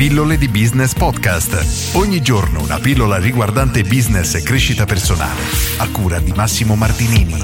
Pillole di Business Podcast. Ogni giorno una pillola riguardante business e crescita personale. A cura di Massimo Martinini.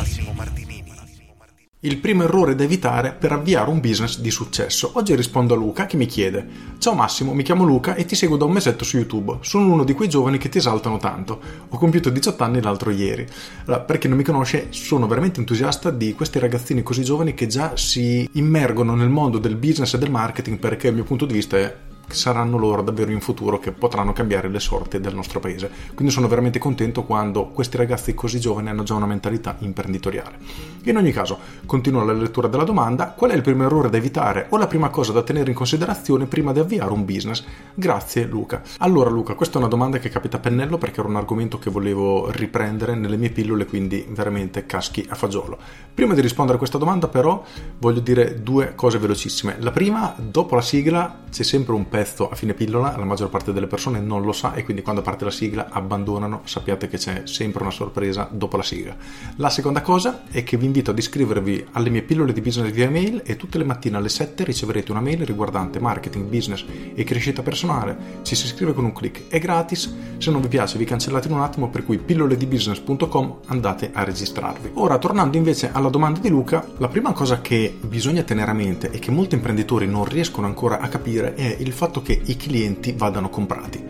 Il primo errore da evitare per avviare un business di successo. Oggi rispondo a Luca che mi chiede: Ciao Massimo, mi chiamo Luca e ti seguo da un mesetto su YouTube. Sono uno di quei giovani che ti esaltano tanto. Ho compiuto 18 anni l'altro ieri. Allora, per chi non mi conosce, sono veramente entusiasta di questi ragazzini così giovani che già si immergono nel mondo del business e del marketing perché il mio punto di vista è saranno loro davvero in futuro che potranno cambiare le sorti del nostro paese. Quindi sono veramente contento quando questi ragazzi così giovani hanno già una mentalità imprenditoriale. In ogni caso, continuo la lettura della domanda: qual è il primo errore da evitare o la prima cosa da tenere in considerazione prima di avviare un business? Grazie Luca. Allora Luca, questa è una domanda che capita a pennello perché era un argomento che volevo riprendere nelle mie pillole, quindi veramente caschi a fagiolo. Prima di rispondere a questa domanda però voglio dire due cose velocissime. La prima, dopo la sigla c'è sempre un pezzo a fine pillola, la maggior parte delle persone non lo sa e quindi quando parte la sigla abbandonano, sappiate che c'è sempre una sorpresa dopo la sigla. La seconda cosa è che vi invito ad iscrivervi alle mie pillole di business via mail e tutte le mattine alle 7 riceverete una mail riguardante marketing, business e crescita personale. Ci si iscrive con un clic, è gratis, se non vi piace vi cancellate in un attimo per cui pilloledibusiness.com andate a registrarvi. Ora tornando invece alla domanda di Luca, la prima cosa che bisogna tenere a mente e che molti imprenditori non riescono ancora a capire è il fatto che i clienti vadano comprati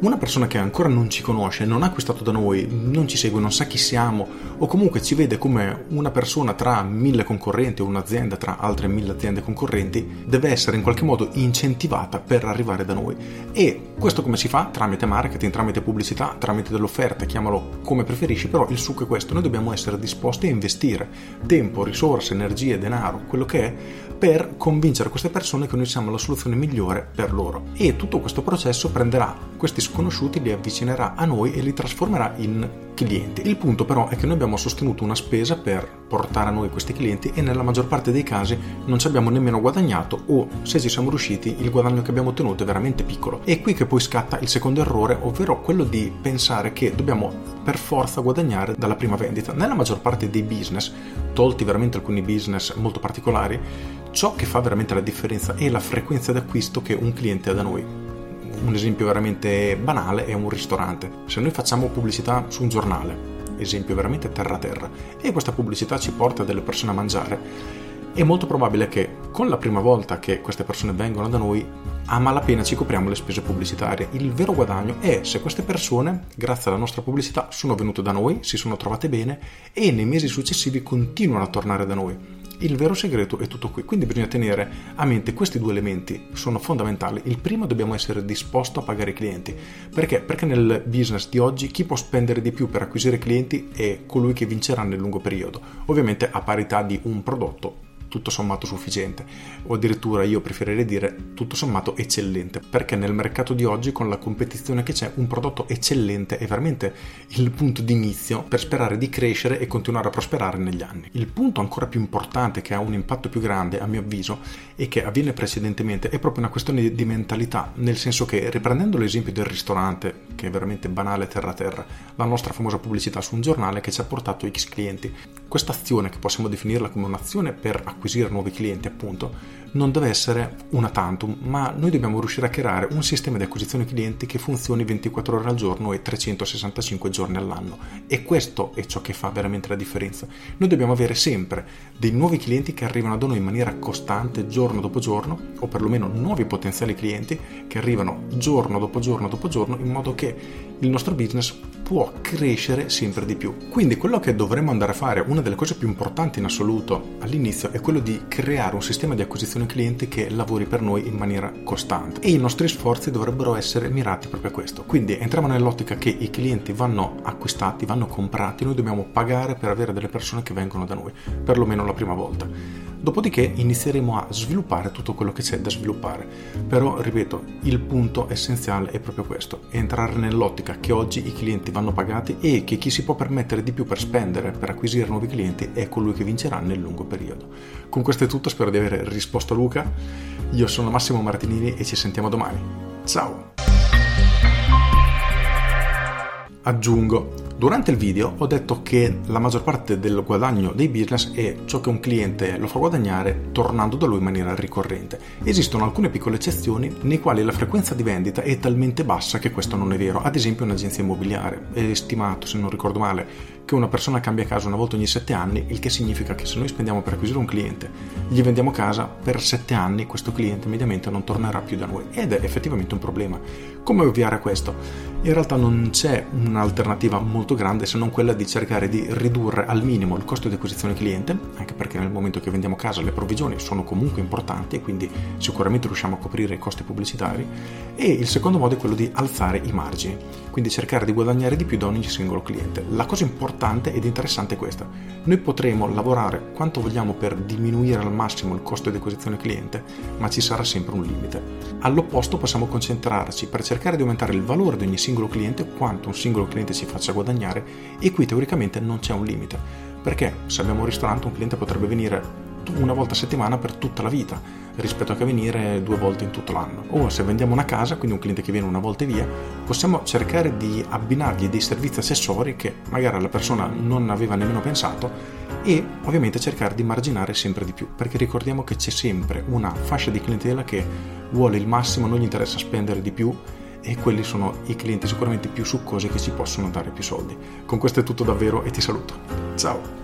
una persona che ancora non ci conosce, non ha acquistato da noi, non ci segue, non sa chi siamo o comunque ci vede come una persona tra mille concorrenti o un'azienda tra altre mille aziende concorrenti, deve essere in qualche modo incentivata per arrivare da noi. E questo come si fa? Tramite marketing, tramite pubblicità, tramite delle offerte, chiamalo come preferisci, però il succo è questo, noi dobbiamo essere disposti a investire tempo, risorse, energie, denaro, quello che è, per convincere queste persone che noi siamo la soluzione migliore per loro. E tutto questo processo prenderà questi sconosciuti, li avvicinerà a noi e li trasformerà in clienti. Il punto però è che noi abbiamo sostenuto una spesa per portare a noi questi clienti e nella maggior parte dei casi non ci abbiamo nemmeno guadagnato o se ci siamo riusciti il guadagno che abbiamo ottenuto è veramente piccolo. E qui che poi scatta il secondo errore, ovvero quello di pensare che dobbiamo per forza guadagnare dalla prima vendita. Nella maggior parte dei business, tolti veramente alcuni business molto particolari, ciò che fa veramente la differenza è la frequenza d'acquisto che un cliente ha da noi un esempio veramente banale è un ristorante. Se noi facciamo pubblicità su un giornale, esempio veramente terra terra, e questa pubblicità ci porta delle persone a mangiare, è molto probabile che con la prima volta che queste persone vengono da noi a malapena ci copriamo le spese pubblicitarie. Il vero guadagno è se queste persone, grazie alla nostra pubblicità, sono venute da noi, si sono trovate bene e nei mesi successivi continuano a tornare da noi. Il vero segreto è tutto qui, quindi bisogna tenere a mente questi due elementi, sono fondamentali. Il primo dobbiamo essere disposti a pagare i clienti. Perché? Perché nel business di oggi chi può spendere di più per acquisire clienti è colui che vincerà nel lungo periodo, ovviamente a parità di un prodotto tutto sommato sufficiente o addirittura io preferirei dire tutto sommato eccellente perché nel mercato di oggi con la competizione che c'è un prodotto eccellente è veramente il punto di inizio per sperare di crescere e continuare a prosperare negli anni. Il punto ancora più importante che ha un impatto più grande a mio avviso e che avviene precedentemente è proprio una questione di mentalità nel senso che riprendendo l'esempio del ristorante che è veramente banale terra terra la nostra famosa pubblicità su un giornale che ci ha portato X clienti questa azione che possiamo definirla come un'azione per acquistare acquisire nuovi clienti appunto non deve essere una tantum, ma noi dobbiamo riuscire a creare un sistema di acquisizione clienti che funzioni 24 ore al giorno e 365 giorni all'anno. E questo è ciò che fa veramente la differenza. Noi dobbiamo avere sempre dei nuovi clienti che arrivano da noi in maniera costante giorno dopo giorno, o perlomeno nuovi potenziali clienti che arrivano giorno dopo giorno dopo giorno, in modo che il nostro business può crescere sempre di più. Quindi quello che dovremmo andare a fare, una delle cose più importanti in assoluto all'inizio, è quello di creare un sistema di acquisizione clienti che lavori per noi in maniera costante e i nostri sforzi dovrebbero essere mirati proprio a questo. Quindi entriamo nell'ottica che i clienti vanno acquistati, vanno comprati, noi dobbiamo pagare per avere delle persone che vengono da noi, perlomeno la prima volta. Dopodiché inizieremo a sviluppare tutto quello che c'è da sviluppare. Però, ripeto, il punto essenziale è proprio questo, entrare nell'ottica che oggi i clienti vanno pagati e che chi si può permettere di più per spendere, per acquisire nuovi clienti, è colui che vincerà nel lungo periodo. Con questo è tutto, spero di aver risposto a Luca. Io sono Massimo Martinini e ci sentiamo domani. Ciao! Aggiungo, durante il video ho detto che la maggior parte del guadagno dei business è ciò che un cliente lo fa guadagnare tornando da lui in maniera ricorrente. Esistono alcune piccole eccezioni nei quali la frequenza di vendita è talmente bassa che questo non è vero. Ad esempio un'agenzia immobiliare è stimato, se non ricordo male, che una persona cambia casa una volta ogni 7 anni, il che significa che se noi spendiamo per acquisire un cliente, gli vendiamo casa, per 7 anni questo cliente mediamente non tornerà più da noi ed è effettivamente un problema. Come ovviare a questo? In realtà non c'è un'alternativa molto grande se non quella di cercare di ridurre al minimo il costo di acquisizione cliente, anche perché nel momento che vendiamo casa le provvigioni sono comunque importanti e quindi sicuramente riusciamo a coprire i costi pubblicitari, e il secondo modo è quello di alzare i margini, quindi cercare di guadagnare di più da ogni singolo cliente. La cosa importante ed interessante è questa, noi potremo lavorare quanto vogliamo per diminuire al massimo il costo di acquisizione cliente, ma ci sarà sempre un limite. All'opposto possiamo concentrarci per cercare di aumentare il valore di ogni singolo cliente, quanto un singolo cliente ci faccia guadagnare e qui teoricamente non c'è un limite. Perché se abbiamo un ristorante un cliente potrebbe venire una volta a settimana per tutta la vita rispetto a che venire due volte in tutto l'anno. O se vendiamo una casa, quindi un cliente che viene una volta e via, possiamo cercare di abbinargli dei servizi accessori che magari la persona non aveva nemmeno pensato e ovviamente cercare di marginare sempre di più, perché ricordiamo che c'è sempre una fascia di clientela che vuole il massimo, non gli interessa spendere di più e quelli sono i clienti sicuramente più succosi che ci possono dare più soldi. Con questo è tutto davvero e ti saluto. Ciao!